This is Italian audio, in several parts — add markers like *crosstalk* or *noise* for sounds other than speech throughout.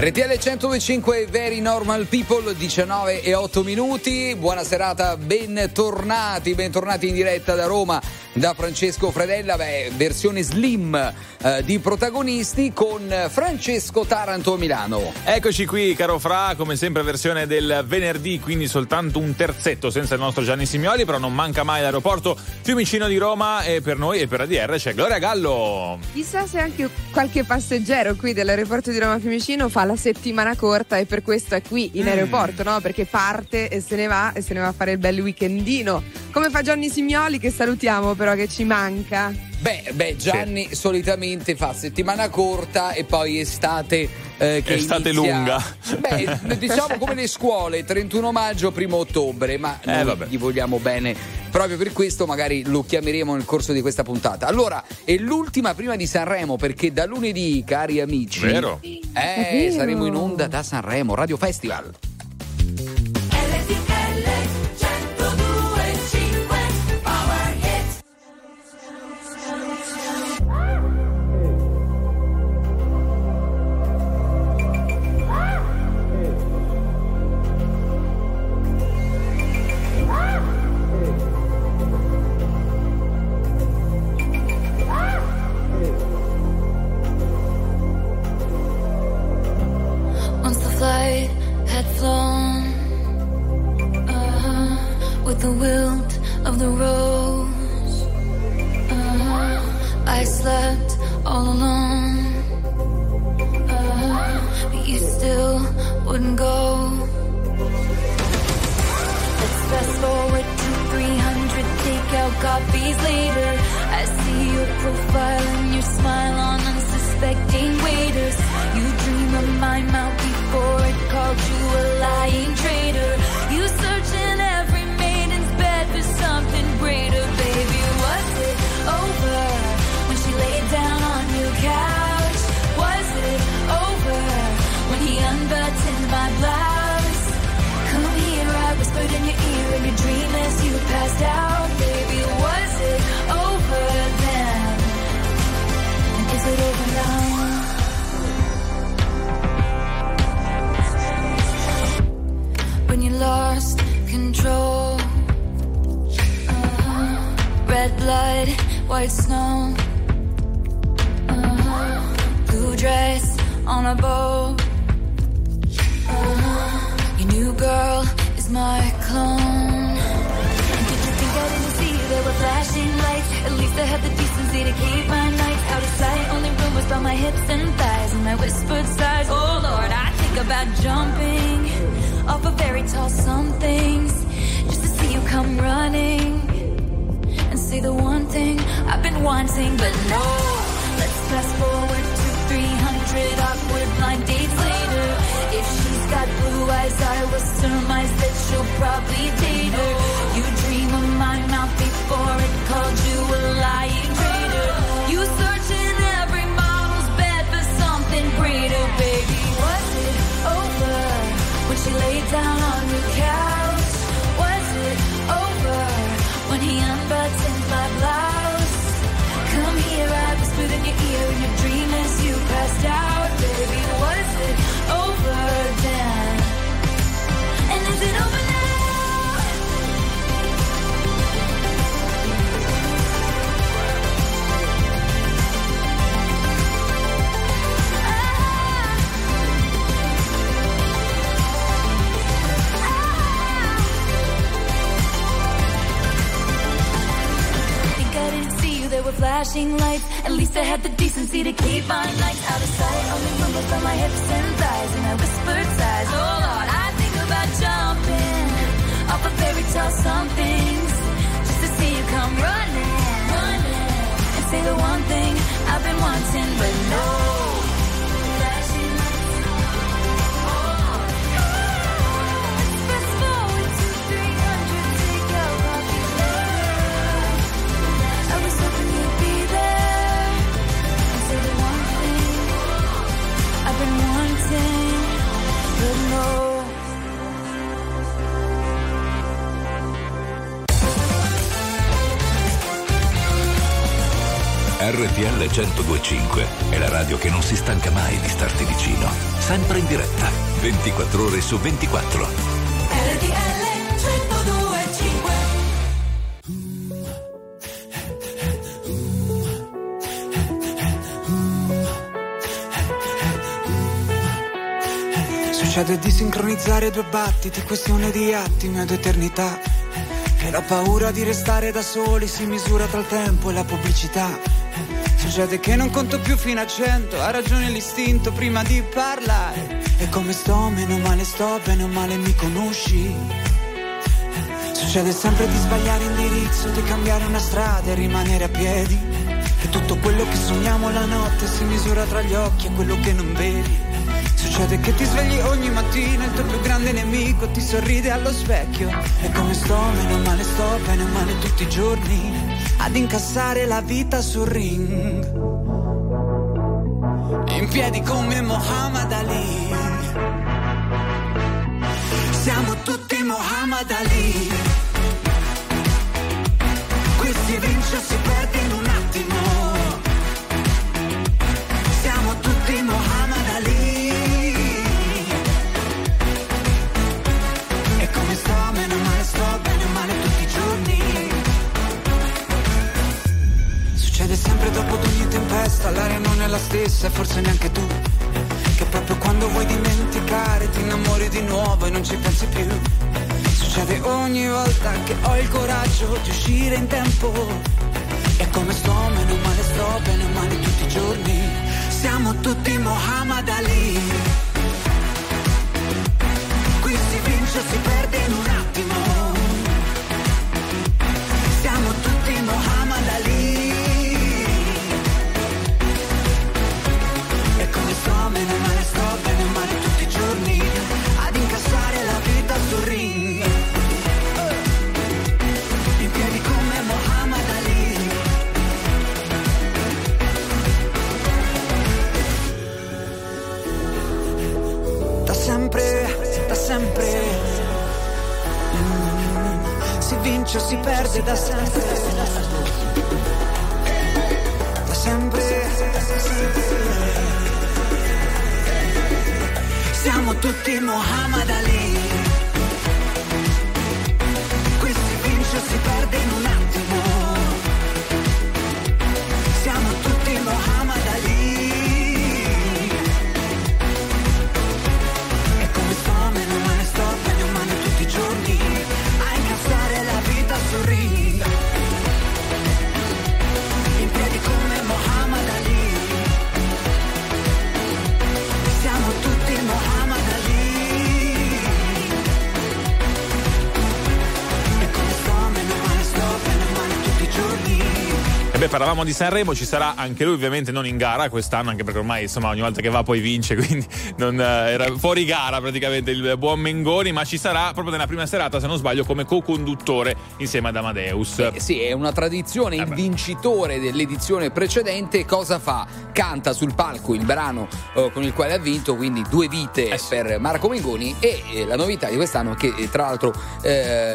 RTL 1025 Very Normal People 19 e 8 minuti. Buona serata, bentornati, bentornati in diretta da Roma da Francesco Fredella, beh, versione slim eh, di protagonisti con Francesco Taranto Milano. Eccoci qui, caro Fra, come sempre versione del venerdì, quindi soltanto un terzetto senza il nostro Gianni Simioli, però non manca mai l'aeroporto Fiumicino di Roma e per noi e per ADR c'è Gloria Gallo. Chissà se anche qualche passeggero qui dell'aeroporto di Roma Fiumicino fa la settimana corta e per questo è qui in mm. aeroporto, no? Perché parte e se ne va e se ne va a fare il bel weekendino. Come fa Gianni Simioli che salutiamo però che ci manca? Beh, beh Gianni sì. solitamente fa settimana corta e poi estate eh, che estate inizia, lunga. Beh, diciamo come le scuole, 31 maggio, 1 ottobre, ma eh, noi gli vogliamo bene. Proprio per questo magari lo chiameremo nel corso di questa puntata. Allora, è l'ultima prima di Sanremo perché da lunedì, cari amici, Vero? Eh, saremo in onda da Sanremo, Radio Festival. on a boat. Your new girl is my clone. And did you think I didn't see there were flashing lights? At least I had the decency to keep my nights out of sight. Only rumors about my hips and thighs and my whispered sighs. Oh Lord, I think about jumping off a very tall somethings just to see you come running and say the one thing I've been wanting, but no. Let's fast forward 300 awkward blind dates later. If she's got blue eyes, I will surmise that she'll probably date her. You dream of my mouth before it called you a lying traitor. You search in every model's bed for something greater, baby. Was it over when she laid down on your couch? passed out, baby, was it over then? And is it over now? Ah, ah. Think I didn't see you, there were flashing lights. At least I had the decency to keep my lights me rumbles by my hips and thighs, and I whispered sighs. Oh Lord, I think about jumping off a fairy tale somethings just to see you come running, running and say the one thing I've been wanting, but no. RTL 1025 è la radio che non si stanca mai di starti vicino sempre in diretta, 24 ore su 24. RTL 1025 Succede di sincronizzare due battiti, questione di attimi ed eternità. E la paura di restare da soli si misura tra il tempo e la pubblicità. Succede che non conto più fino a cento, ha ragione l'istinto prima di parlare. E come sto, meno male sto, bene o male mi conosci. Succede sempre di sbagliare indirizzo, di cambiare una strada e rimanere a piedi. Che tutto quello che sogniamo la notte si misura tra gli occhi e quello che non vedi. Succede che ti svegli ogni mattina, il tuo più grande nemico ti sorride allo specchio. E come sto, meno male sto, bene o male tutti i giorni ad incassare la vita sul ring. In piedi come Muhammad Ali. Siamo tutti Muhammad Ali. Qui si vince o si perde la stessa forse neanche tu. Che proprio quando vuoi dimenticare ti innamori di nuovo e non ci pensi più. Succede ogni volta che ho il coraggio di uscire in tempo. E come sto, meno male sto, bene male tutti i giorni. Siamo tutti Muhammad Ali. Qui si vince o si perde in un attimo. Si vince o si perde da sempre Da sempre siamo tutti Muhammad Ali. Parlavamo di Sanremo, ci sarà anche lui, ovviamente non in gara quest'anno, anche perché ormai insomma ogni volta che va poi vince, *laughs* quindi non, eh, era fuori gara praticamente il buon Mengoni, ma ci sarà proprio nella prima serata, se non sbaglio, come co-conduttore insieme ad Amadeus. Eh, sì, è una tradizione. Il Eh vincitore dell'edizione precedente cosa fa? Canta sul palco il brano eh, con il quale ha vinto, quindi due vite Eh sì. per Marco Mengoni. E eh, la novità di quest'anno è che, tra l'altro,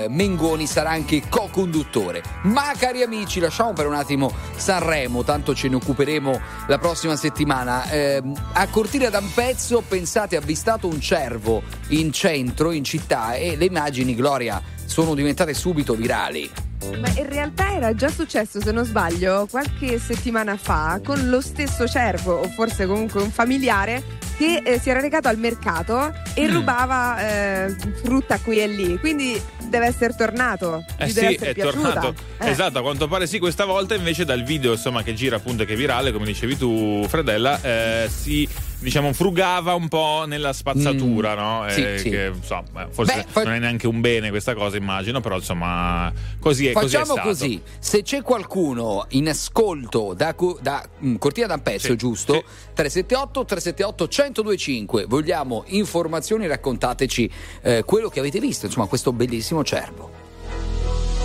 Mengoni sarà anche co-conduttore. Ma, cari amici, lasciamo per un attimo Sanremo, tanto ce ne occuperemo la prossima settimana. Eh, a Cortina d'Ampezzo, pensate, ha avvistato un cervo in centro, in città, e le immagini, Gloria, sono diventate subito virali. Ma in realtà era già successo, se non sbaglio, qualche settimana fa con lo stesso cervo, o forse comunque un familiare, che eh, si era recato al mercato e Mm. rubava eh, frutta qui e lì. Quindi deve essere tornato. Eh sì, è piaciuta. tornato. Eh. Esatto, a quanto pare sì, questa volta invece dal video insomma, che gira appunto che è virale, come dicevi tu, Fredella, eh, si diciamo frugava un po' nella spazzatura, Mm. no? Sì, Eh, sì. Che, insomma, forse Beh, fa- non è neanche un bene questa cosa, immagino, però insomma così è, così è Facciamo così, se c'è qualcuno in ascolto da, da mm, Cortina d'Ampezzo, Sì, giusto? sì. 378 378 1025. Vogliamo informazioni, raccontateci eh, quello che avete visto, insomma, questo bellissimo cervo.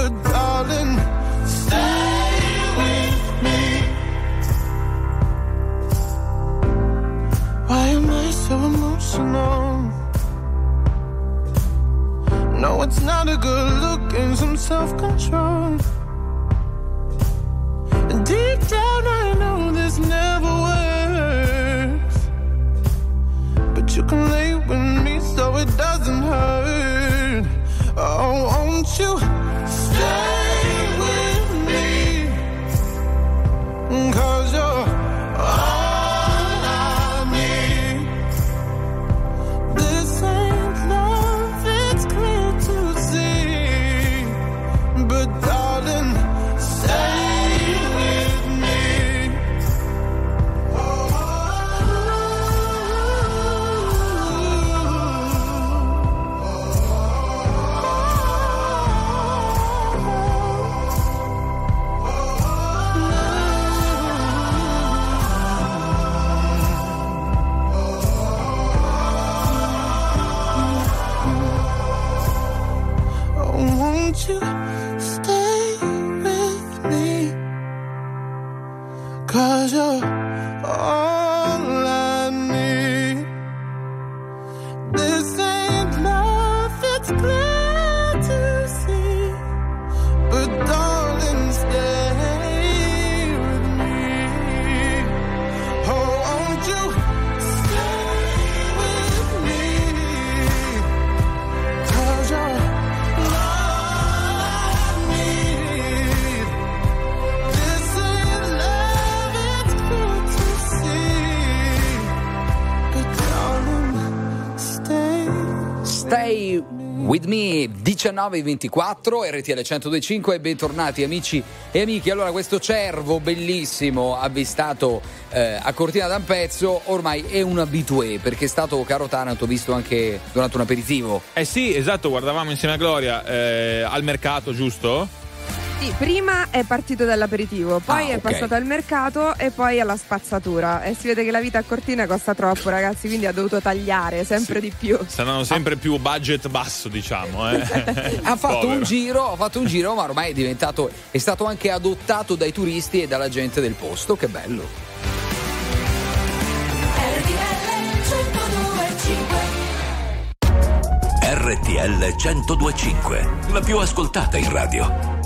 But 1924 RTL 1025 e bentornati amici e amiche. Allora questo cervo bellissimo avvistato eh, a Cortina d'Ampezzo ormai è un abitué perché è stato caro Taranto visto anche durante un aperitivo. Eh sì, esatto, guardavamo insieme a Gloria eh, al mercato, giusto? Sì, prima è partito dall'aperitivo, poi Ah, è ok. passato al mercato e poi alla spazzatura. E si vede che la vita a Cortina costa troppo, ragazzi, quindi ha dovuto tagliare sempre di più. Saranno sempre più budget basso, diciamo. Eh. *laughs* Ha fatto Povero. un giro, ha fatto un giro, ma ormai è diventato è stato anche adottato dai turisti e dalla gente del posto, che bello. RTL 1025, la più ascoltata in radio.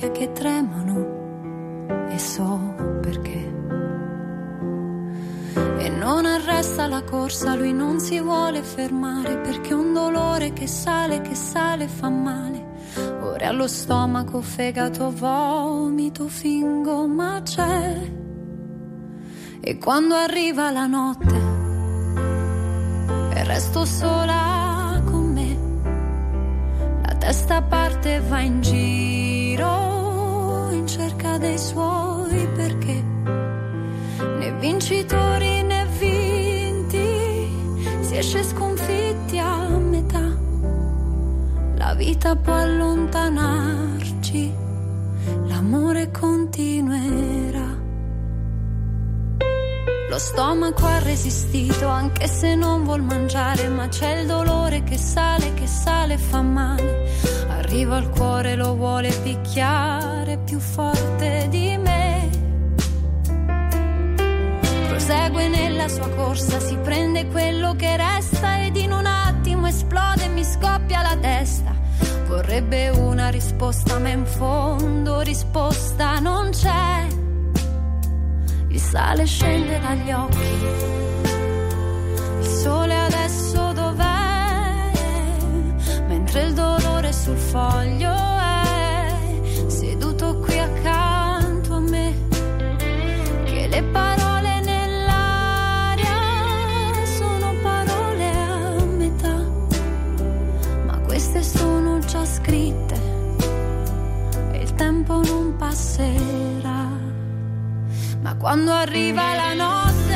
Ginocchia che tremano e so perché. E non arresta la corsa, lui non si vuole fermare, perché un dolore che sale, che sale fa male. Ora allo stomaco, fegato, vomito, fingo, ma c'è. E quando arriva la notte e resto sola con me, la testa parte e va in giro dei suoi perché né vincitori né vinti si esce sconfitti a metà. La vita può allontanarci, l'amore continuerà. Lo stomaco ha resistito anche se non vuol mangiare, ma c'è il dolore che sale, che sale e fa male. Arriva al cuore, lo vuole picchiare più forte di me. Prosegue nella sua corsa, si prende quello che resta ed in un attimo esplode e mi scoppia la testa. Vorrebbe una risposta, ma in fondo risposta non c'è. Il sale scende dagli occhi. Il sole adesso dov'è? Mentre il dolore sul foglio scritte e il tempo non passerà. Ma quando arriva la notte,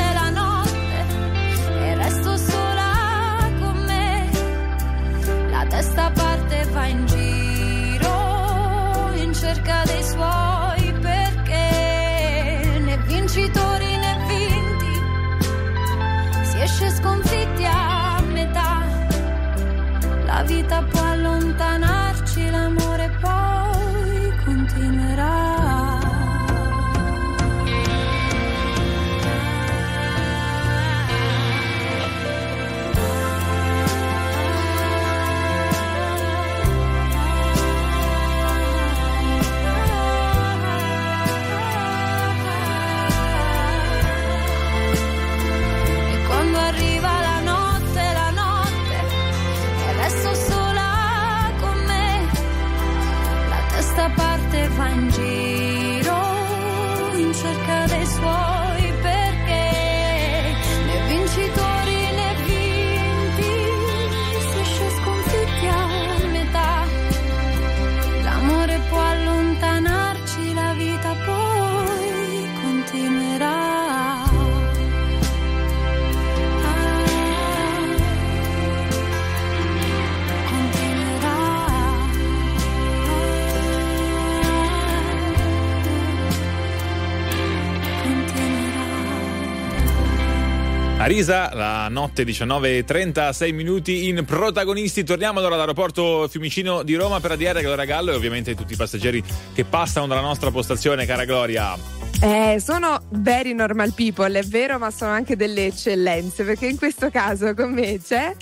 Arisa, la notte 19.36 minuti in protagonisti. Torniamo allora dall'aeroporto Fiumicino di Roma per ADR Gloria Gallo e ovviamente tutti i passeggeri che passano dalla nostra postazione, cara Gloria. Eh, sono very normal people, è vero, ma sono anche delle eccellenze, perché in questo caso con me c'è,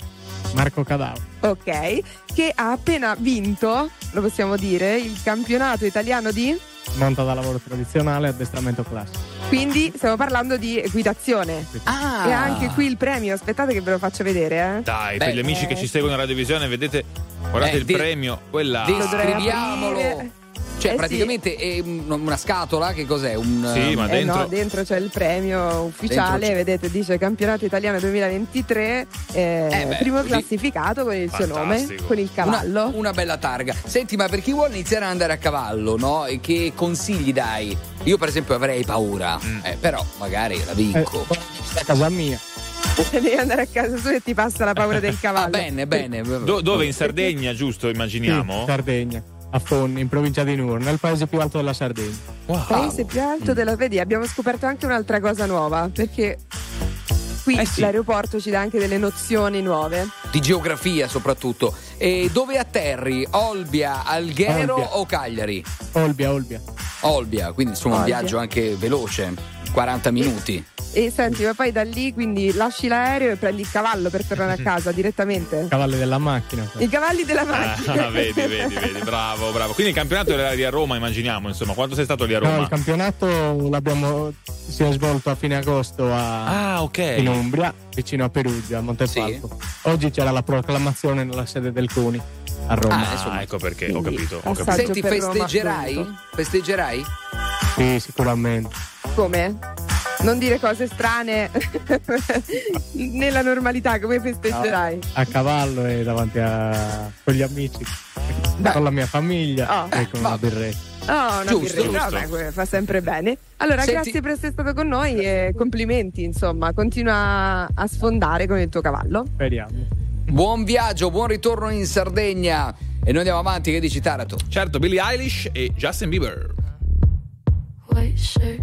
Marco Cadao. ok, che ha appena vinto, lo possiamo dire, il campionato italiano di... Monta da lavoro tradizionale e addestramento classico. Quindi stiamo parlando di equitazione. Ah. E anche qui il premio, aspettate che ve lo faccio vedere. Eh. Dai, Beh, per gli amici che ci seguono in radiovisione, vedete, guardate Eh, il di- premio, quella... Descriviamolo. Cioè, Eh sì. praticamente è un- una scatola, che cos'è? Un, Sì, ma Eh dentro... no, dentro c'è il premio ufficiale, vedete, dice campionato italiano 2023, eh, Eh beh, primo così- classificato con il suo nome, Fantastico. con il cavallo. Una, una bella targa. Senti, ma per chi vuole iniziare ad andare a cavallo, no? E che consigli dai? Io, per esempio, avrei paura, Mm. eh, però magari la vinco. a casa mia. *laughs* Devi andare a casa sua e ti passa la paura del Ah, cavallo. bene, bene. Do- dove? In Sardegna, giusto? Immaginiamo? Sì, Sardegna, a Fonni, in provincia di Nurna, il paese più alto della Sardegna. Wow. paese più alto della vedi abbiamo scoperto anche un'altra cosa nuova perché qui Eh sì. l'aeroporto ci dà anche delle nozioni nuove Di geografia, soprattutto. E dove atterri? Olbia, Alghero Olbia. o Cagliari? Olbia, Olbia. Olbia, quindi insomma un Olbia. viaggio anche veloce, 40 minuti. E senti ma poi da lì quindi lasci l'aereo e prendi il cavallo per tornare a *laughs* casa direttamente Cavalli della macchina. i cavalli della macchina Ah, *laughs* vedi, vedi, vedi, *laughs* bravo, bravo. Quindi il campionato era lì a Roma, immaginiamo, insomma, quanto sei stato lì a No, Roma? il campionato l'abbiamo si è svolto a fine agosto a, Ah, ok. in Umbria, vicino a Perugia, a Montefalco. Oggi c'era la proclamazione nella sede del CUNI a Roma. Ah, insomma. Ecco perché, ho capito, ho capito. Senti, festeggerai? Festeggerai? Sì, sicuramente. come? Non dire cose strane *laughs* nella normalità come festeggerai A cavallo e davanti a con gli amici, con la mia famiglia Oh, e con una birretta. Oh, una Giusto, birretta, giusto. vabbè, fa sempre bene. Allora, Senti- grazie per essere stato con noi e complimenti, insomma, continua a sfondare con il tuo cavallo. Speriamo. Buon viaggio, buon ritorno in Sardegna. E noi andiamo avanti, che dici Tarato? Certo, Billie Eilish e Justin Bieber. White shirt,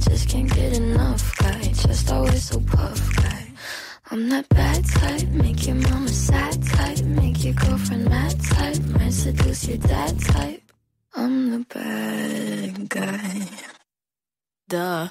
Just can't get enough guy, just always so puff guy. I'm that bad type, make your mama sad type, make your girlfriend mad type, might seduce your dad type. I'm the bad guy. Duh.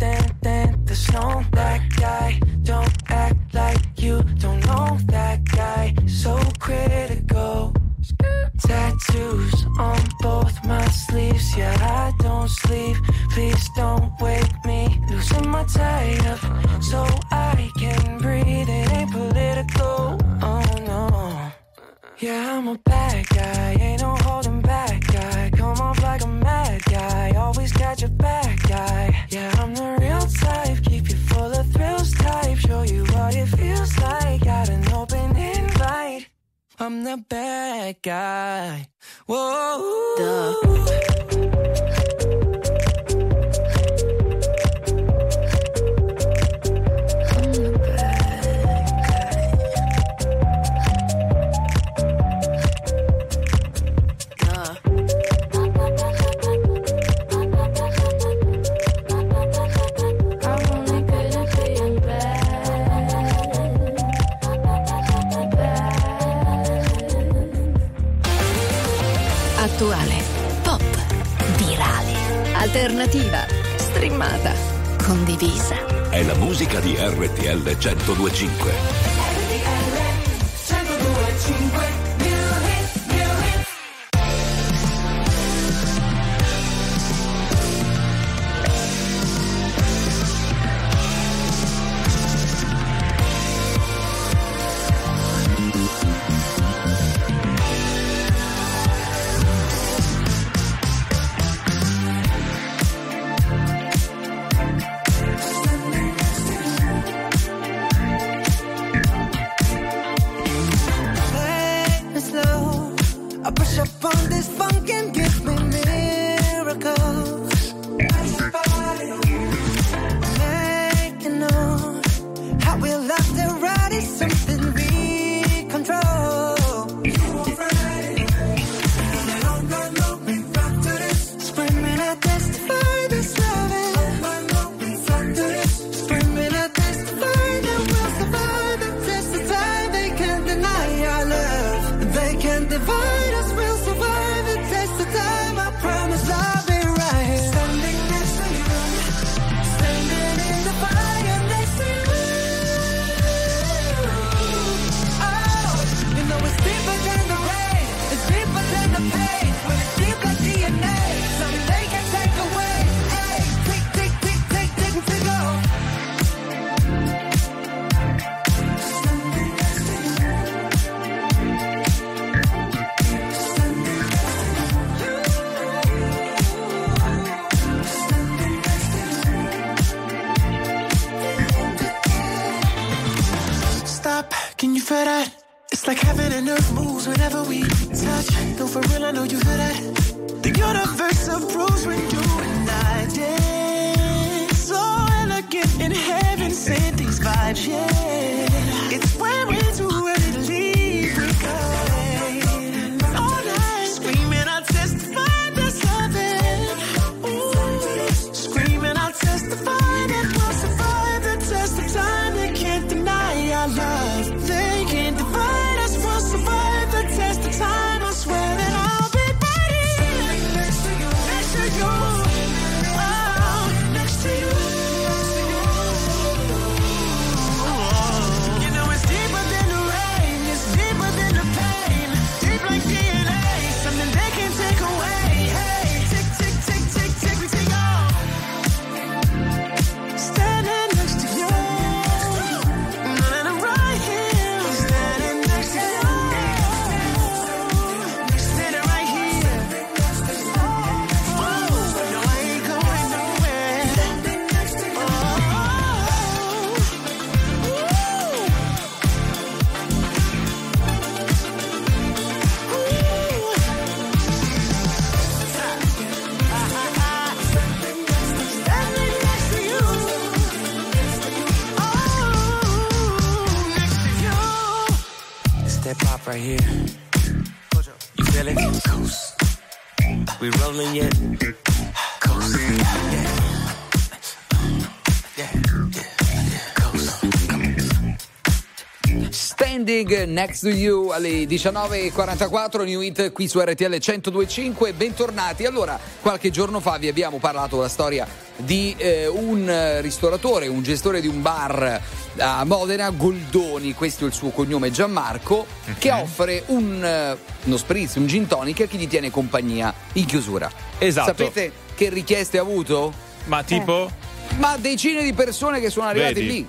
Than, than the snow. That guy, don't act like you don't know that guy. So critical. Tattoos on both my sleeves. Yeah, I don't sleep. Please don't wake me. Losing my tie up so I can breathe. It ain't political. Oh no. Yeah, I'm a bad guy, ain't I'm the bad guy. Whoa. I'm 1025. Next to you alle 19.44 New Hit qui su RTL 1025 bentornati allora qualche giorno fa vi abbiamo parlato della storia di eh, un ristoratore un gestore di un bar a Modena Goldoni questo è il suo cognome Gianmarco che offre un, eh, uno spritz un gin tonic a chi gli tiene compagnia in chiusura Esatto. sapete che richieste ha avuto? Ma tipo? ma decine di persone che sono arrivate Vedi? lì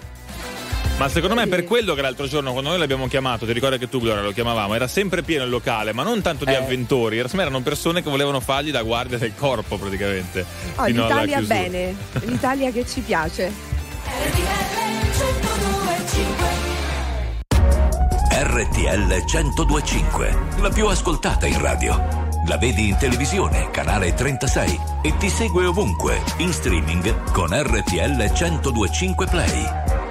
Ma secondo me è per quello che l'altro giorno quando noi l'abbiamo chiamato, ti ricordi che tu Gloria lo chiamavamo, era sempre pieno il locale, ma non tanto di Eh. avventori, era- erano persone che volevano fargli da guardia del corpo praticamente. Oh, l'Italia bene, *laughs* l'Italia che ci piace. RTL 1025, la più ascoltata in radio. La vedi in televisione, canale 36 e ti segue ovunque, in streaming con RTL 1025 Play.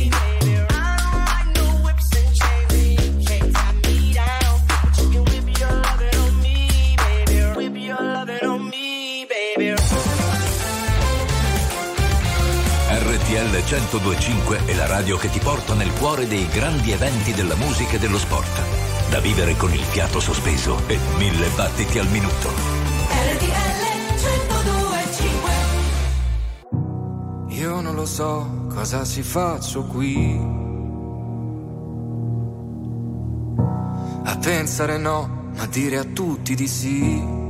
RTL 1025 è la radio che ti porta nel cuore dei grandi eventi della musica e dello sport. Da vivere con il fiato sospeso e mille battiti al minuto. RTL 1025 Io non lo so cosa ci faccio qui. A pensare no, ma dire a tutti di sì.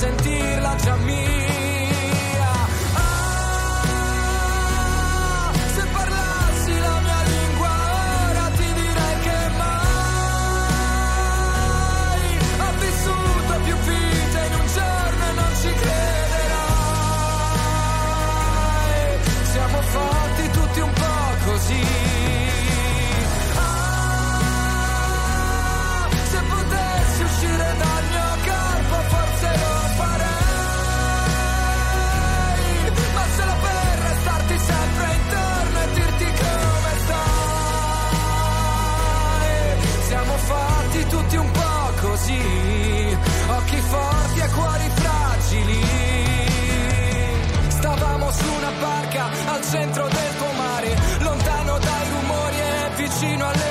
sentirla già mia. Al centro del pomare, lontano dai rumori e vicino alle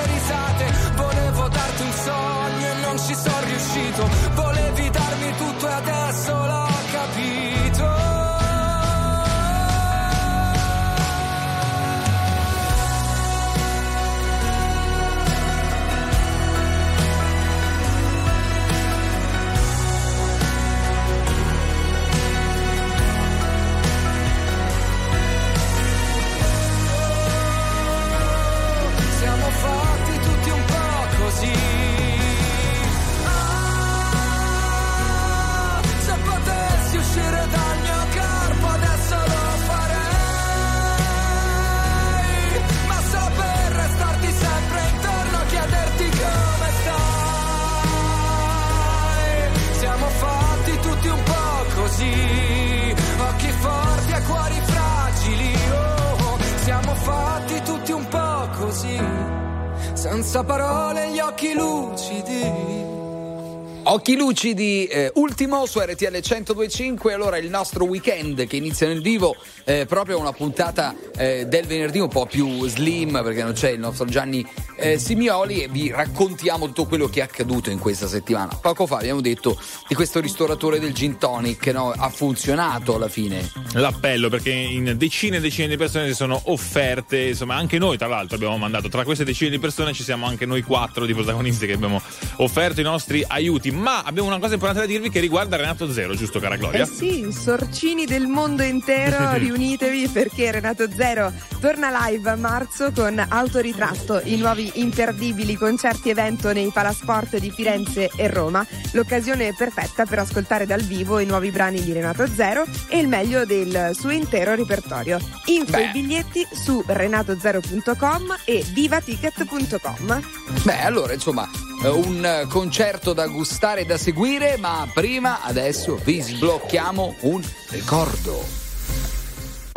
Senza parole, gli occhi lucidi. Occhi lucidi, eh, ultimo su RTL 1025. Allora, il nostro weekend che inizia nel vivo, eh, proprio una puntata eh, del venerdì un po' più slim perché non c'è il nostro Gianni eh, Simioli e vi raccontiamo tutto quello che è accaduto in questa settimana. Poco fa abbiamo detto di questo ristoratore del gin tonic, no? ha funzionato alla fine. L'appello perché in decine e decine di persone si sono offerte, insomma anche noi tra l'altro abbiamo mandato, tra queste decine di persone ci siamo anche noi quattro di protagonisti che abbiamo offerto i nostri aiuti, ma abbiamo una cosa importante da dirvi che riguarda Renato Zero, giusto cara Gloria? Eh sì, sorcini del mondo intero, *laughs* riunitevi perché Renato Zero torna live a marzo con Autoritratto, i nuovi imperdibili concerti evento nei Palasport di Firenze e Roma, l'occasione perfetta per ascoltare dal vivo i nuovi brani di Renato Zero e il meglio del suo intero repertorio. Info e biglietti su renatozero.com e divaticket.com. Beh, allora insomma, eh, un concerto da gustare e da seguire, ma prima adesso vi sblocchiamo un ricordo.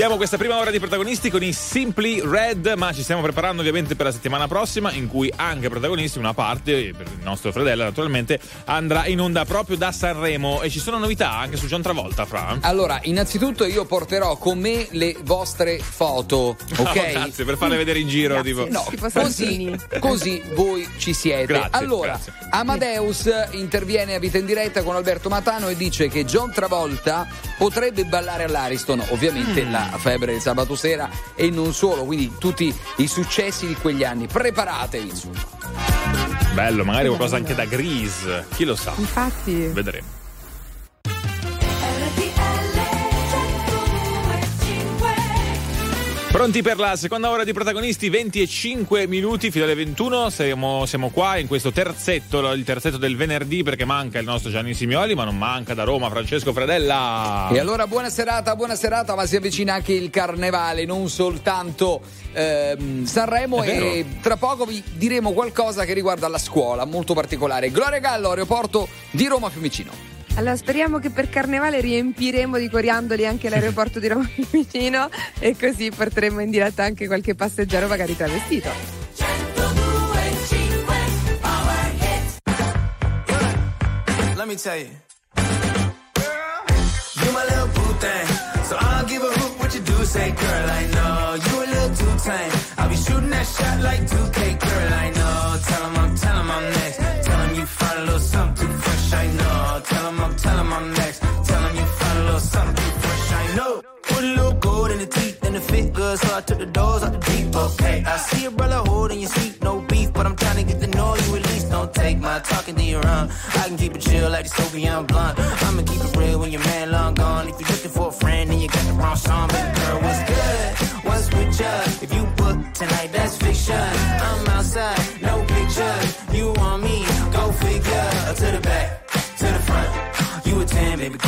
Chiudiamo questa prima ora di protagonisti con i Simply Red, ma ci stiamo preparando ovviamente per la settimana prossima in cui anche protagonisti, una parte, per nostro Fredella naturalmente, andrà in onda proprio da Sanremo e ci sono novità anche su John Travolta, Fra. Allora, innanzitutto io porterò con me le vostre foto, ok? Oh, grazie, per farle vedere in giro. Tipo. No, così, così voi ci siete. Grazie, allora, grazie. Amadeus interviene a vita in diretta con Alberto Matano e dice che John Travolta potrebbe ballare all'Ariston, ovviamente Mm. la febbre del sabato sera e non solo, quindi tutti i successi di quegli anni. Preparatevi, insomma. Bello, magari qualcosa anche da Grease, chi lo sa. Infatti. Vedremo. Pronti per la seconda ora di protagonisti, 20 e 5 minuti fino alle 21. Siamo, siamo qua in questo terzetto, il terzetto del venerdì perché manca il nostro Gianni Simioli, ma non manca da Roma Francesco Fredella. E allora buona serata, buona serata, ma si avvicina anche il carnevale, non soltanto ehm, Sanremo e tra poco vi diremo qualcosa che riguarda la scuola, molto particolare. Gloria Gallo, aeroporto di Roma Fiumicino. Allora speriamo che per carnevale riempiremo di coriandoli anche l'aeroporto di Roma *laughs* Fiumicino e così porteremo in diretta anche qualche passeggero magari travestito. Let me tell you. You my little boo thing. So I'll give a hoot what you do say, girl. I know you a little too tame. I'll be shooting that shot like 2K, girl. I know. Tell 'em I'm, tell 'em I'm next. Tell 'em you find a little something too fresh, I know. Tell him I'm, tell him I'm next. Tell him you found a little something fresh, I know. Put a little gold in the teeth and the fit good, so I took the doors out the deep. Okay, I see a brother holding your seat, no beef, but I'm trying to get the noise you release. Don't take my talking to your own. I can keep it chill like the Soviet blunt. I'ma keep it real when your man long gone. If you're looking for a friend, then you got the wrong song, baby girl. What's good? What's with you? If you book tonight, that's fiction.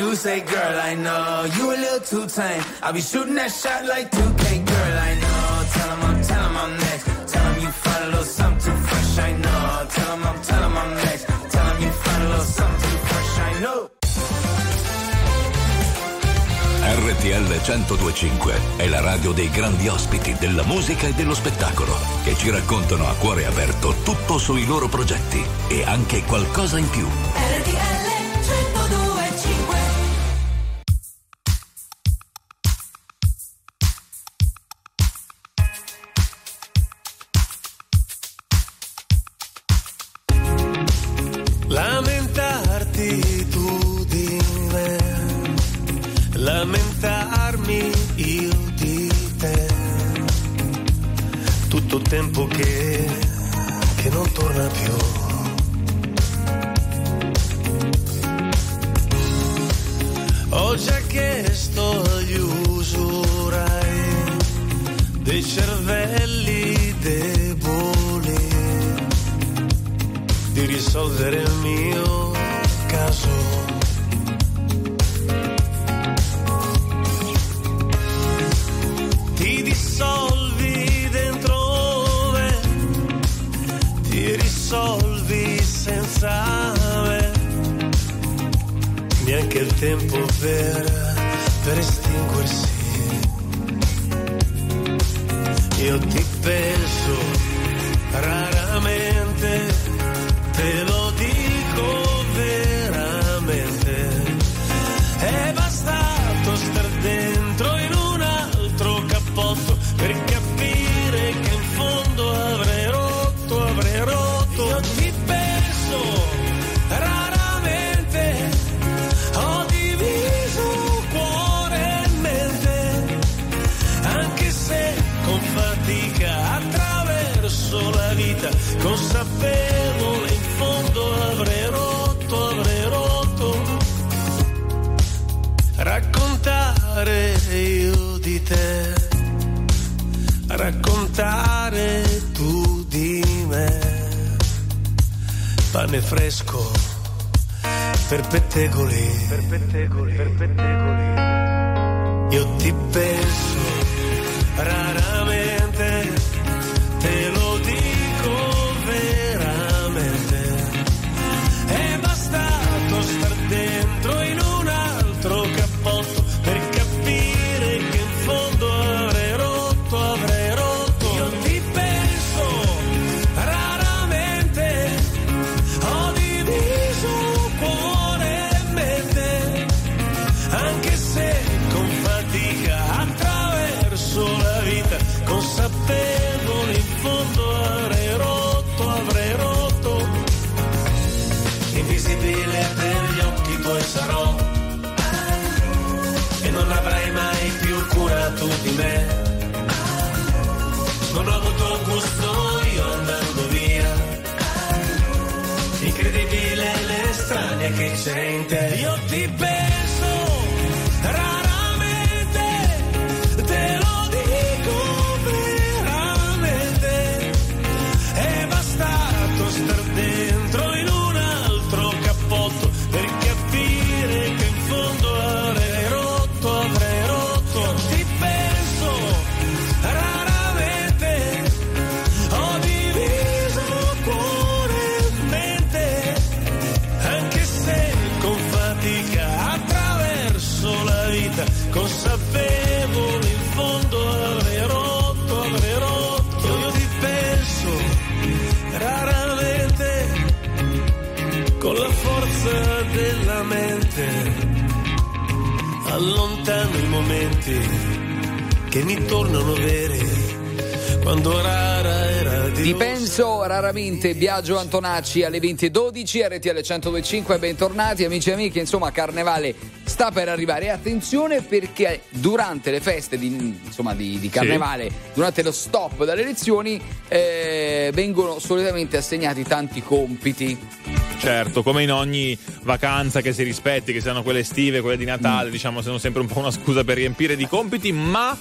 do say, girl, I know you a little too tame. I'll be shooting that shot like 2K, girl, I know. Tell him I'm, tell him I'm next. Tell him you find a little something too fresh, I know. Tell him I'm, tell him I'm next. Tell him you find a little something too fresh, I know. RTL 1025 è la radio dei grandi ospiti della musica e dello spettacolo che ci raccontano a cuore aperto tutto sui loro progetti e anche qualcosa in più. RTL pure allontano i momenti che mi tornano veri quando rara di penso raramente Biagio Antonacci alle 20.12 RTL 1025 bentornati amici e amiche. Insomma Carnevale sta per arrivare. Attenzione perché durante le feste di, insomma, di, di Carnevale durante lo stop dalle lezioni eh, vengono solitamente assegnati tanti compiti. Certo, come in ogni vacanza che si rispetti, che siano quelle estive, quelle di Natale, diciamo, sono sempre un po' una scusa per riempire di compiti, ma.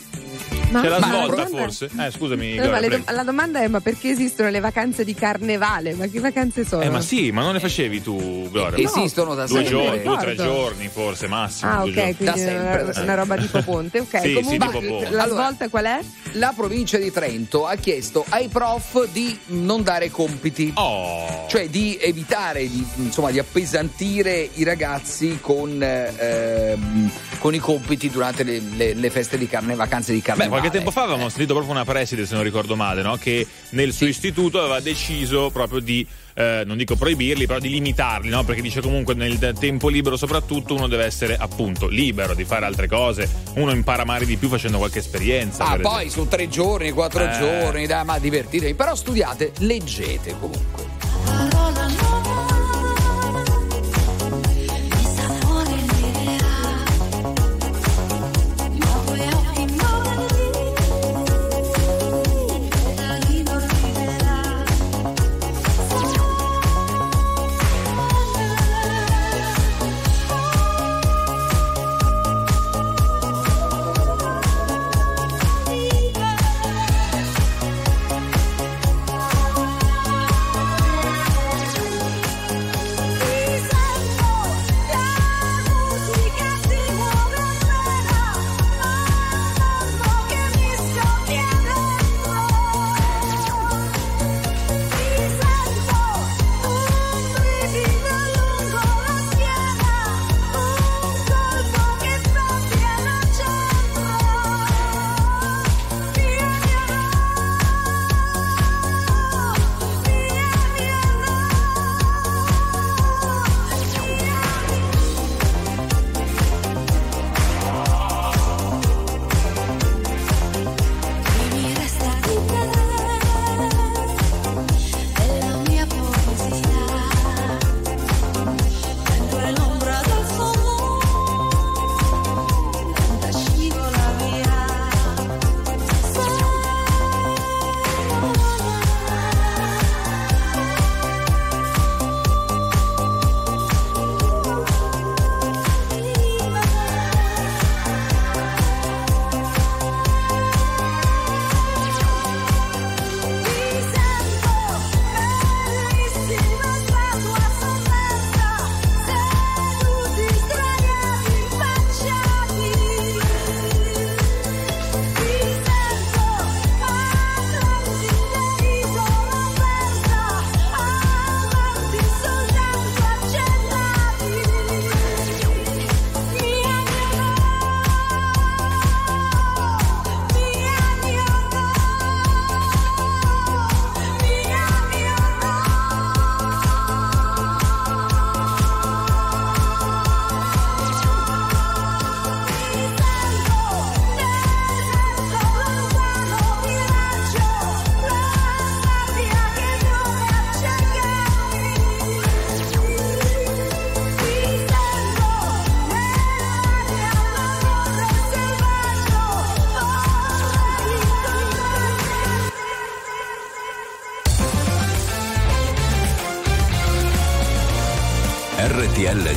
Ma- C'è la svolta forse? Eh, scusami. No, Gloria, do- la domanda è: ma perché esistono le vacanze di carnevale? Ma che vacanze sono? Eh, ma sì, ma non le facevi tu, Gloria? Esistono da due sempre. giorni, due o tre giorni, forse, massimo. Ah, ok, giorni. quindi una, una roba tipo ponte. Ok, Sì, sì, comunque tipo ponte. la Allora- svolta qual è? la provincia di Trento ha chiesto ai prof di non dare compiti Oh. cioè di evitare di, insomma, di appesantire i ragazzi con, eh, ehm, con i compiti durante le, le- le feste di carne, vacanze di Beh, carnevale qualche tempo fa avevamo sentito proprio una preside, se non ricordo male, no? che nel suo istituto aveva deciso proprio di, eh, non dico proibirli, però di limitarli, no? perché dice comunque nel tempo libero soprattutto uno deve essere appunto libero di fare altre cose, uno impara magari di più facendo qualche esperienza. Ah, poi esempio. su tre giorni, quattro Eh. giorni, dai, ma divertitevi. Però studiate, leggete comunque.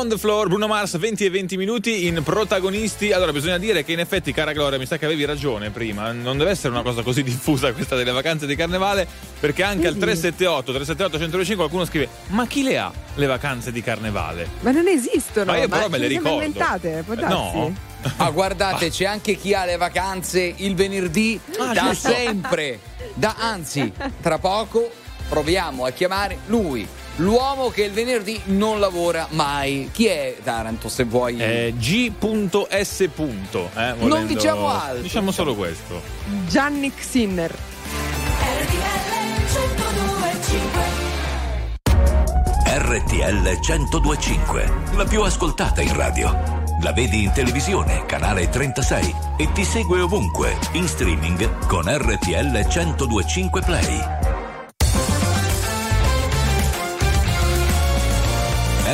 On the floor, Bruno Mars 20 e 20 minuti in protagonisti. Allora bisogna dire che in effetti, cara Gloria, mi sa che avevi ragione prima, non deve essere una cosa così *laughs* diffusa questa delle vacanze di carnevale, perché anche al 378 378 125 qualcuno scrive "Ma chi le ha le vacanze di carnevale?". Ma non esistono. Ma io però me le ricordo. inventate, può Eh, darsi? no. Ah, guardate, *laughs* c'è anche chi ha le vacanze il venerdì Ah, da giusto. sempre. Da, anzi, tra poco proviamo a chiamare lui, l'uomo che il venerdì non lavora mai. Chi è Taranto, se vuoi? Eh, G.S. Eh, volendo- Non diciamo altro. Diciamo solo questo. Gianni Sinner. RTL 1025, la più ascoltata in radio. La vedi in televisione, canale 36 e ti segue ovunque, in streaming con RTL 1025 Play.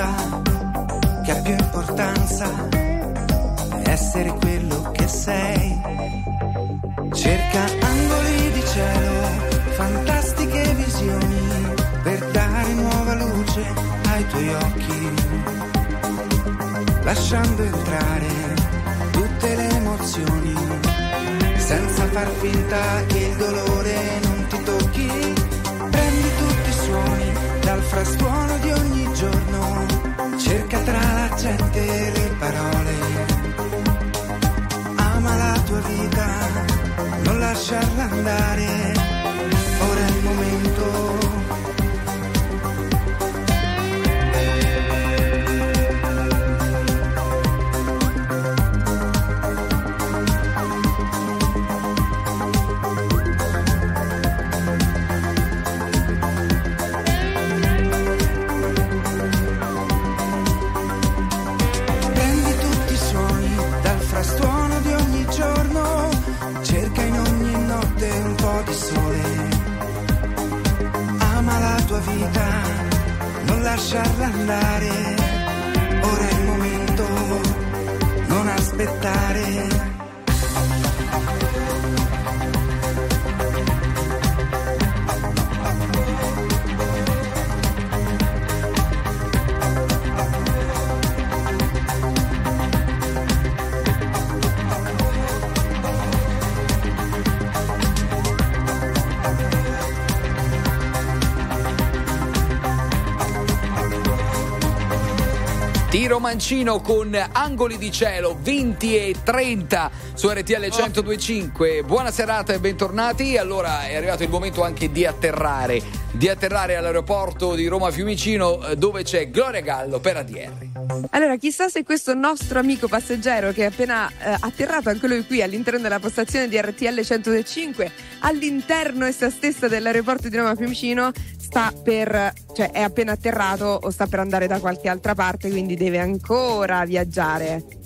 conta, che ha più importanza, essere quello che sei. Cerca angoli di cielo, fantastiche visioni, per dare nuova luce ai tuoi occhi, lasciando entrare tutte le emozioni, senza far finta che il dolore non ti tocchi. Prendi tutti i suoni dal frastuono di ogni giorno, cerca tra la gente le parole. Ama la tua vita, non lasciarla andare, ora è il momento. Lasciarla andare. Ora è il momento, non aspettare. Tiro Mancino con angoli di cielo 20 e 30 su RTL 1025. Buona serata e bentornati. Allora è arrivato il momento anche di atterrare, di atterrare all'aeroporto di Roma Fiumicino eh, dove c'è Gloria Gallo per ADR. Allora, chissà se questo nostro amico passeggero che è appena eh, atterrato anche lui qui all'interno della postazione di RTL 105, all'interno essa stessa dell'aeroporto di Roma Fiumicino, sta per, cioè è appena atterrato o sta per andare da qualche altra parte, quindi deve ancora viaggiare.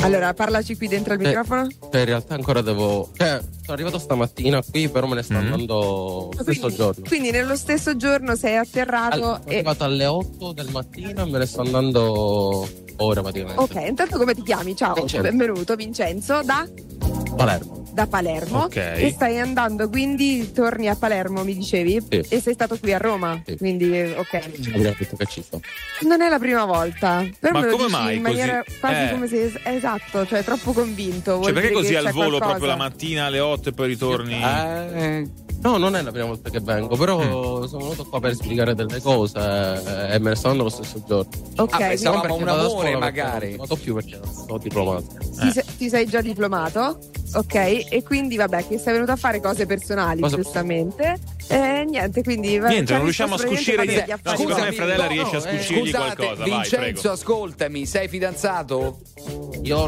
Allora, parlaci qui dentro il Eh, microfono. cioè, in realtà ancora devo. Cioè, sono arrivato stamattina qui, però me ne sto Mm-hmm. andando lo stesso giorno. Quindi nello stesso giorno sei atterrato Al- sono e... arrivato alle 8 del mattino e me ne sto andando ora praticamente. Ok, intanto come ti chiami? Ciao, Vincenzo. benvenuto Vincenzo da, Palermo. da Palermo. Ok. E stai andando, quindi torni a Palermo, mi dicevi? Sì. E sei stato qui a Roma? Quindi, ok. Non è la prima volta. Però Ma me lo come dici mai in così? maniera quasi Eh. come se. Esatto, cioè troppo convinto. Cioè, perché così al volo qualcosa. proprio la mattina alle 8 e poi ritorni? Eh, no, non è la prima volta che vengo, però Mm. sono venuto qua per spiegare delle cose eh, e me ne sto andando lo stesso giorno. Ok, Ah, pensavamo un amore, magari. Non vado più perché sono diplomato. Ti, se- ti sei già diplomato, ok? E quindi vabbè, che sei venuto a fare cose personali, Cose- giustamente. E niente, quindi vabbè, Niente, non riusciamo a scucire niente. No, secondo me. Fradella no, riesce a no, eh, scucirgli Scusate, qualcosa. Vai, Vincenzo, prego. ascoltami, sei fidanzato? Io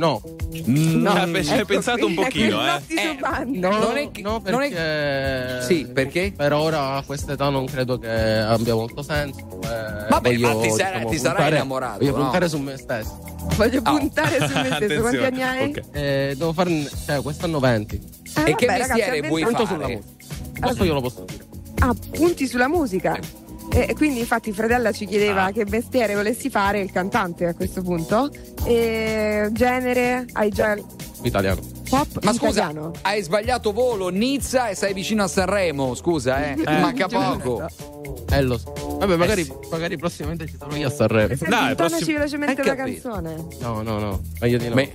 no. No, Ci hai ecco pensato un qui, pochino, ecco, eh? Eh. No, Non è che- no, non è- perché Sì, perché? per ora a questa età non credo che abbia molto senso. eh, Vabbè, voglio, ma ti sarai- diciamo, ti sarai puntare- innamorato, Voglio no? puntare su me stesso. Voglio Oh. puntare su me *laughs* stesso. Quanti anni hai? Ok. Eh, devo farne, cioè, quest'anno 20. Eh, E che vabbè, ragazzi, mestiere a vuoi 20 Punto sulla fare? musica. Questo io lo posso dire. Ah, punti sulla musica. E e quindi infatti Fredella ci chiedeva Ah. che mestiere volessi fare il cantante a questo punto. E genere, hai già Italiano. pop Ma scusa, italiano. hai sbagliato volo, Nizza e sei vicino a Sanremo, scusa, eh. Manca poco. Eh, lo so. Vabbè, magari, magari prossimamente ci sarò io a Sanremo. Dai, prossimo- velocemente la capito. canzone. No, no, no. Meglio di no. Beh,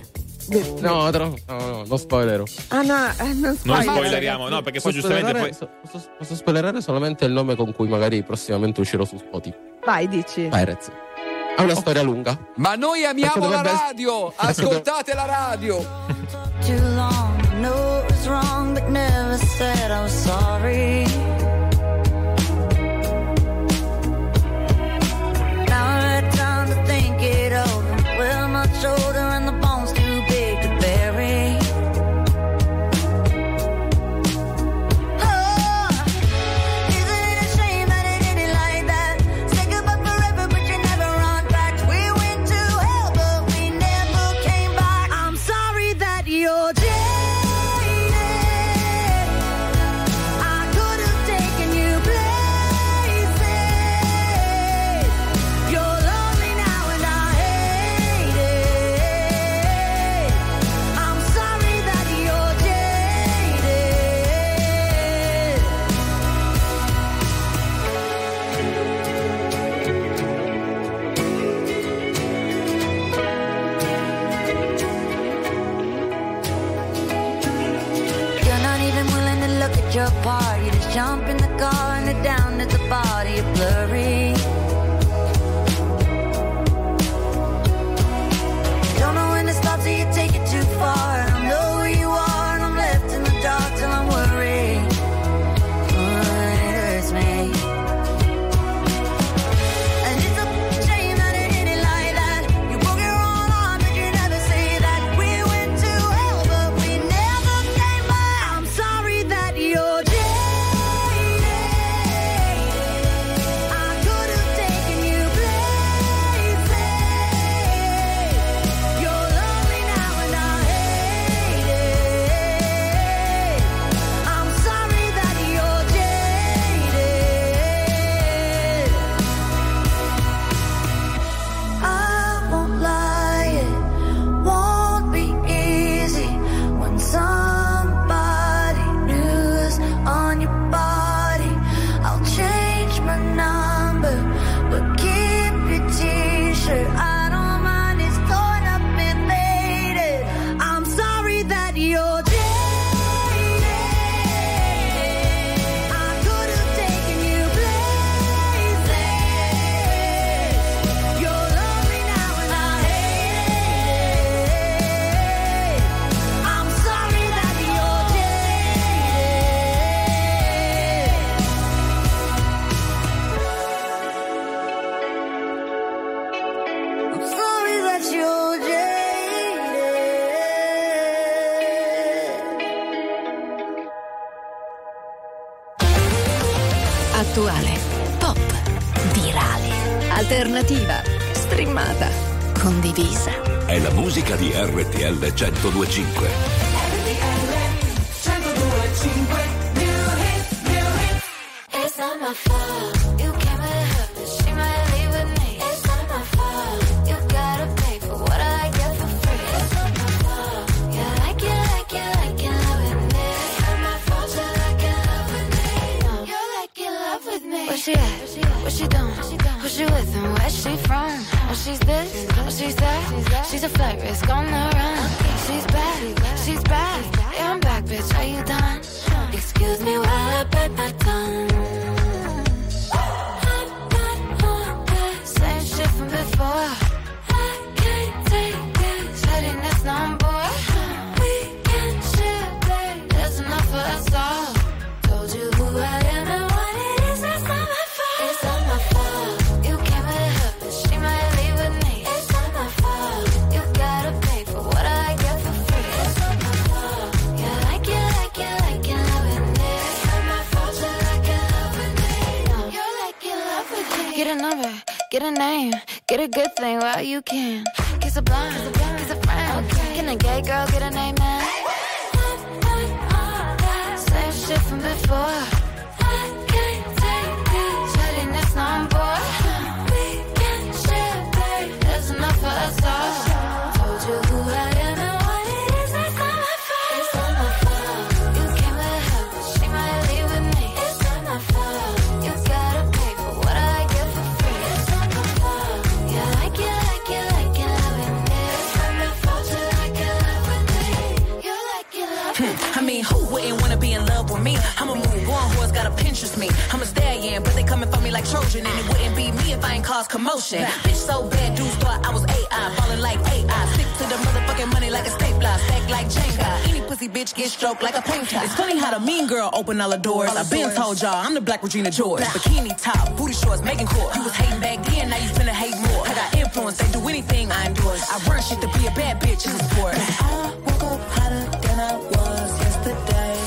No, no, no, non spoilerò. Ah no, eh, non Non spoiler, spoileriamo, no, perché poi giustamente poi... so- posso, posso spoilerare solamente il nome con cui magari prossimamente uscirò su Spotify. Vai, dici. Perez. Ha una storia lunga. Ma noi amiamo la radio, *laughs* ascoltate la radio. too long. I know it was wrong, but never said I was sorry. Now I had time to think it over. Well, much older Can a gay girl get a name man? Same shit from before. Trojan, and it wouldn't be me if I ain't cause commotion. Bitch so bad, dudes thought I was AI, falling like AI. Stick to the motherfucking money like a stapler, stack like Jenga. Any pussy bitch get stroked like a painter. It's funny how the mean girl open all the doors. I've been told y'all I'm the black Regina George. Bikini top, booty shorts, making court. You was hating back then, now you finna hate more. I got influence, they do anything I endorse. I run shit to be a bad bitch in the sport. I woke up hotter than I was yesterday.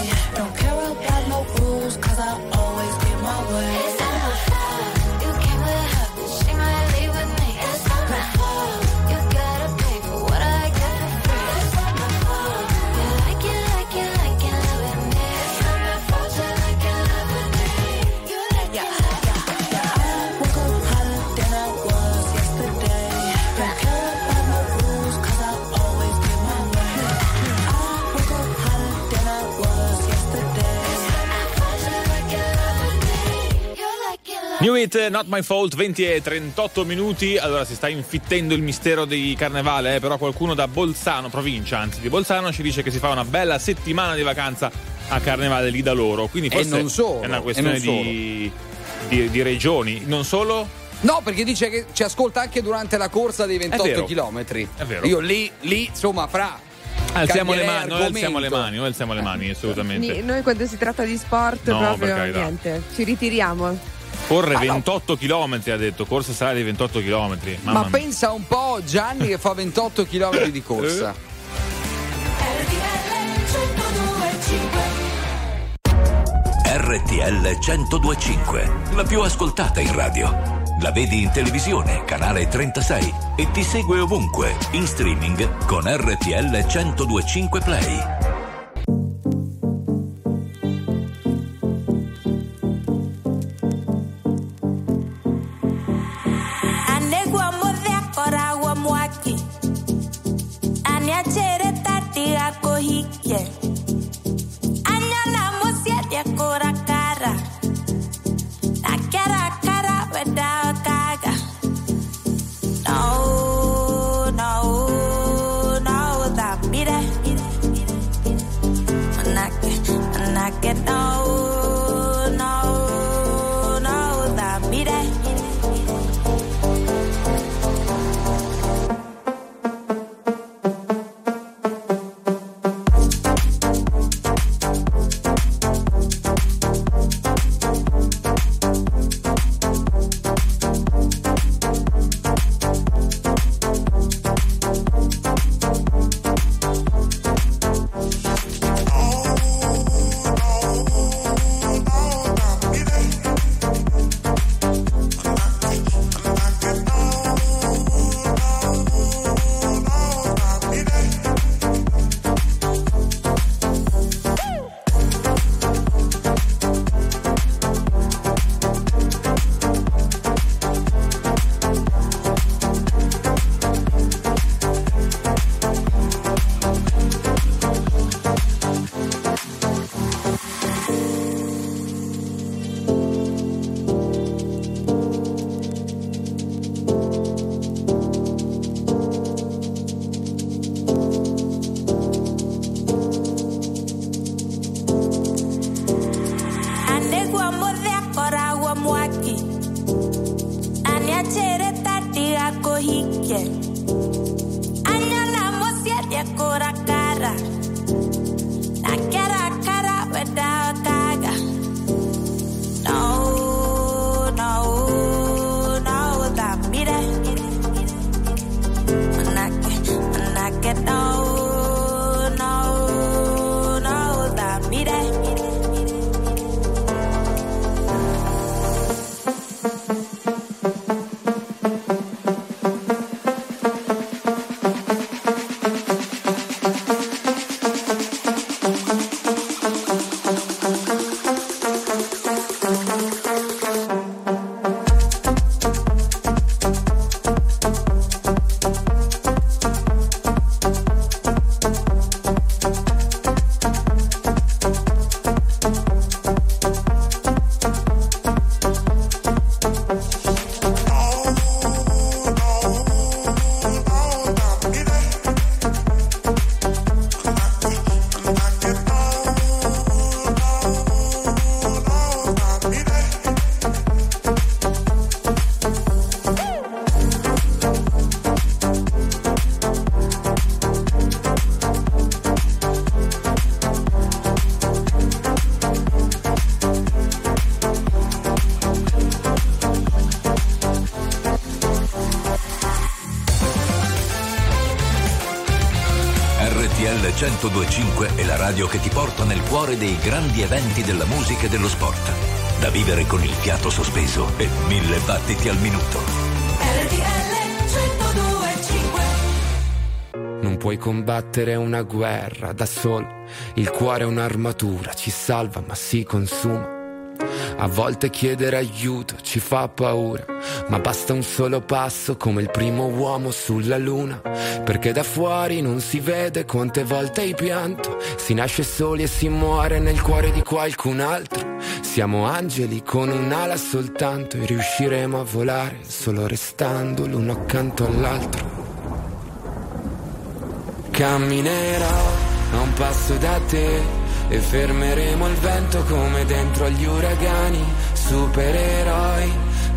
New It, Not My Fault, 20 e 38 minuti. Allora si sta infittendo il mistero di carnevale, eh, però qualcuno da Bolzano, provincia anzi di Bolzano, ci dice che si fa una bella settimana di vacanza a carnevale lì da loro. Quindi E forse non solo, è una e questione di, di- di regioni. Non solo? No, perché dice che ci ascolta anche durante la corsa dei 28 vero. km. È vero. Io lì, lì, insomma, fra. Alziamo le mani, noi alziamo le mani, noi alziamo le mani, assolutamente. Noi quando si tratta di sport No, proprio niente, ci ritiriamo. Corre Ah, no. 28 km, ha detto, corsa sarà di 28 km. Ma pensa un po' Gianni che fa 28 km di *laughs* corsa. RTL 1025, la più ascoltata in radio. La vedi in televisione, canale 36 e ti segue ovunque, in streaming con RTL 1025 Play. Yeah. 1025 è la radio che ti porta nel cuore dei grandi eventi della musica e dello sport. Da vivere con il fiato sospeso e mille battiti al minuto. RTL 1025 Non puoi combattere una guerra da solo. Il cuore è un'armatura, ci salva ma si consuma. A volte chiedere aiuto ci fa paura, ma basta un solo passo come il primo uomo sulla luna. Perché da fuori non si vede quante volte hai pianto. Si nasce soli e si muore nel cuore di qualcun altro. Siamo angeli con un'ala soltanto e riusciremo a volare solo restando l'uno accanto all'altro. Camminerò a un passo da te e fermeremo il vento come dentro agli uragani, supereroi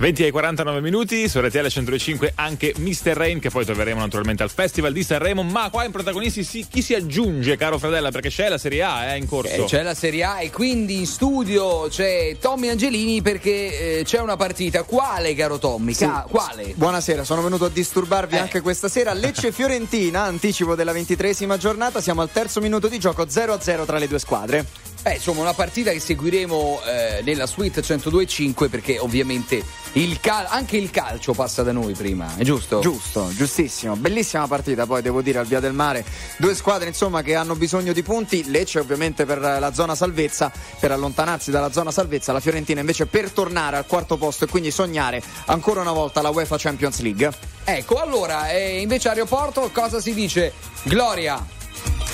20 e 49 minuti su RTL 105 anche Mr. Rain che poi troveremo naturalmente al Festival di Sanremo ma qua in protagonisti si, chi si aggiunge caro Fradella perché c'è la Serie A eh, in corso Eh, c'è la Serie A e quindi in studio c'è Tommy Angelini perché eh, c'è una partita. Quale, caro Tommy? Sì. Ca- quale? Buonasera, sono venuto a disturbarvi Eh. anche questa sera. Lecce-Fiorentina, *laughs* anticipo della ventitresima giornata. Siamo al terzo minuto di gioco 0-0 tra le due squadre. Beh, insomma, una partita che seguiremo eh, nella suite 102.5 perché ovviamente il cal- anche il calcio passa da noi prima, è giusto? Giusto, giustissimo. Bellissima partita, poi devo dire al Via del Mare. Due squadre insomma che hanno bisogno di punti. Lecce ovviamente per la zona salvezza, per allontanarsi dalla zona salvezza. La Fiorentina invece per tornare al quarto posto e quindi sognare ancora una volta la UEFA Champions League. Ecco, allora, eh, invece aeroporto cosa si dice? Gloria,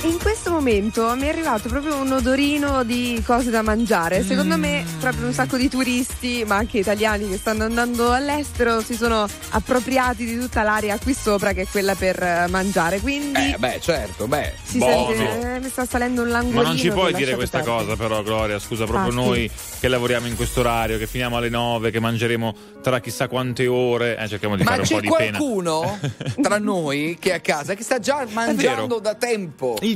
In questo momento mi è arrivato proprio un odorino di cose da mangiare. Secondo me, proprio un sacco di turisti, ma anche italiani che stanno andando all'estero, si sono appropriati di tutta l'area qui sopra, che è quella per eh, mangiare. Quindi eh beh, certo, beh, si buono. sente. eh, mi sta salendo un langolino. Ma non ci puoi dire questa perdere. cosa però Gloria, scusa, proprio Ah, sì. noi che lavoriamo in questo orario, che finiamo alle 9, che mangeremo tra chissà quante ore, eh, cerchiamo di ma fare un c'è po' di pena. qualcuno *laughs* tra noi che è a casa che sta già mangiando da tempo? Il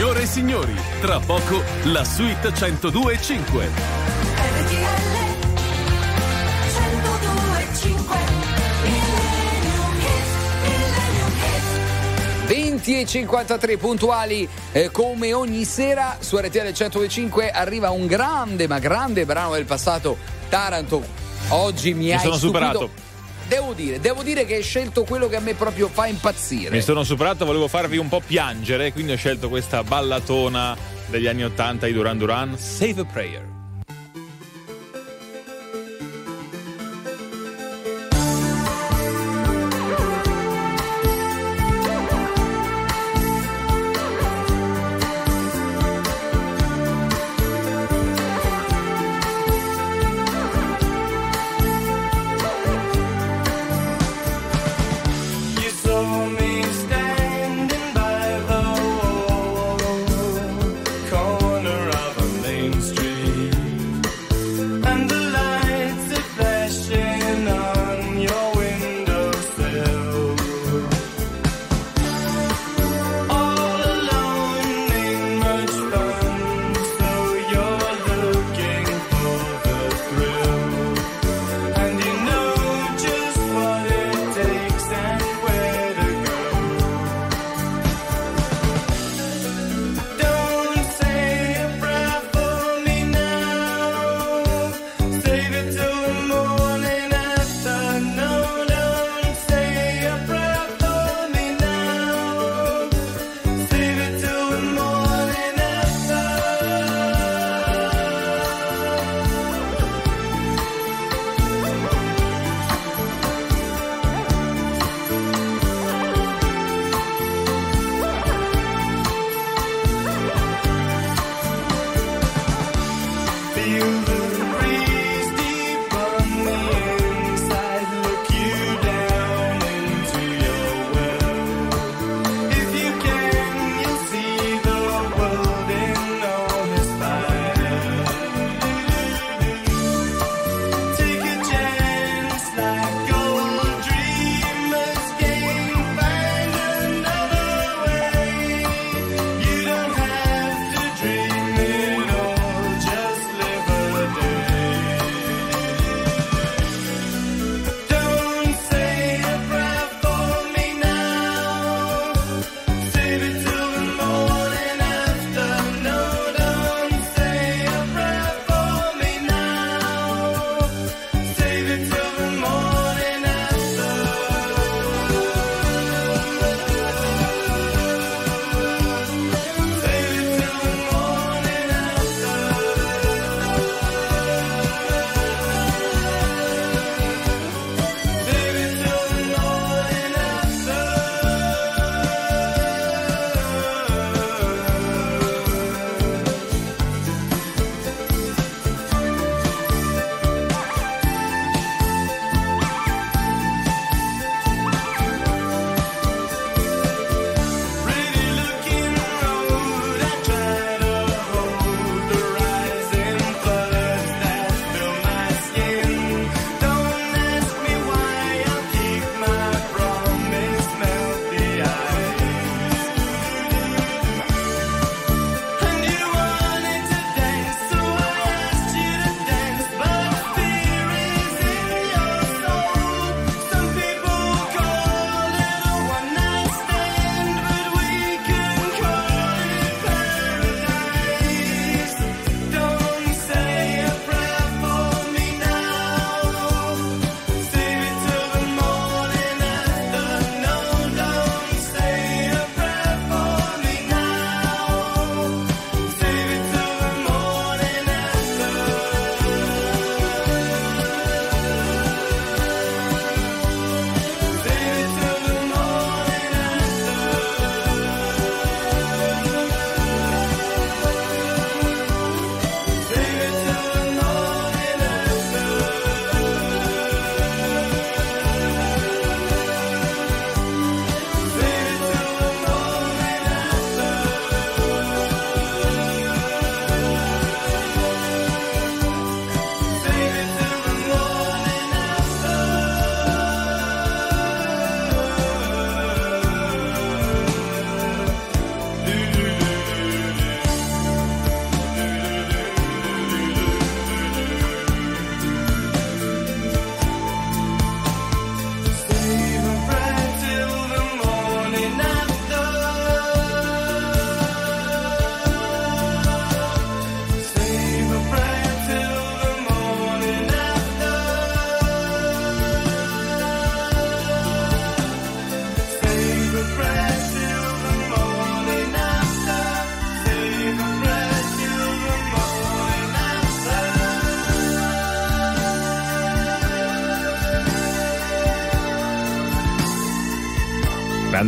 Signore e signori, tra poco la suite 102 e 5. 20 e 53 puntuali eh, come ogni sera su RTL 105 arriva un grande ma grande brano del passato Taranto oggi mi, Mi hai sono stupito. superato. Devo dire devo dire che hai scelto quello che a me proprio fa impazzire Mi sono superato, volevo farvi un po' piangere, quindi ho scelto questa ballatona degli anni 80 di Duran Duran, Save a Prayer.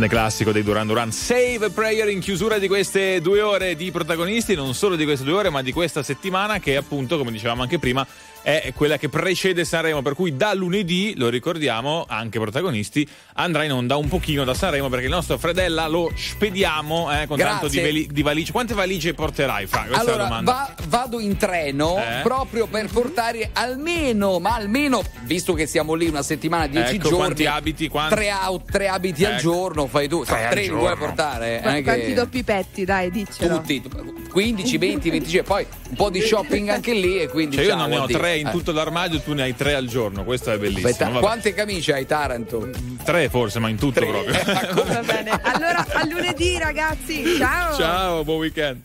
Grande classico dei Duran Duran. Save Prayer in chiusura di queste due ore di protagonisti, non solo di queste due ore, ma di questa settimana che appunto, come dicevamo anche prima, è quella che precede Sanremo, per cui da lunedì, lo ricordiamo, anche protagonisti, andrà in onda un pochino da Sanremo perché il nostro Fredella lo spediamo eh, con tanto di, Grazie. veli- di valigie. Quante valigie porterai, Fra? Questa è la Allora, domanda. va- vado in treno Eh? proprio per portare almeno, ma almeno, visto che siamo lì una settimana, dieci Ecco, giorni. quanti abiti, quanti- Tre, au- tre abiti al Ecco. giorno, fai tu. Tre al tre li vuoi portare? Qu- eh, Quanti che- doppi petti, dai, diccelo. Tutti, 15, 20, 25, poi un po' di shopping anche lì e quindi Cioè, io ciao, non ne ho addio. Tre in Eh. tutto l'armadio, tu ne hai tre al giorno. Questo è bellissimo. Aspetta, quante camicie hai Taranto? Tre forse, ma in tutto proprio. Va bene. Allora, a lunedì, ragazzi. Ciao. Ciao, buon weekend.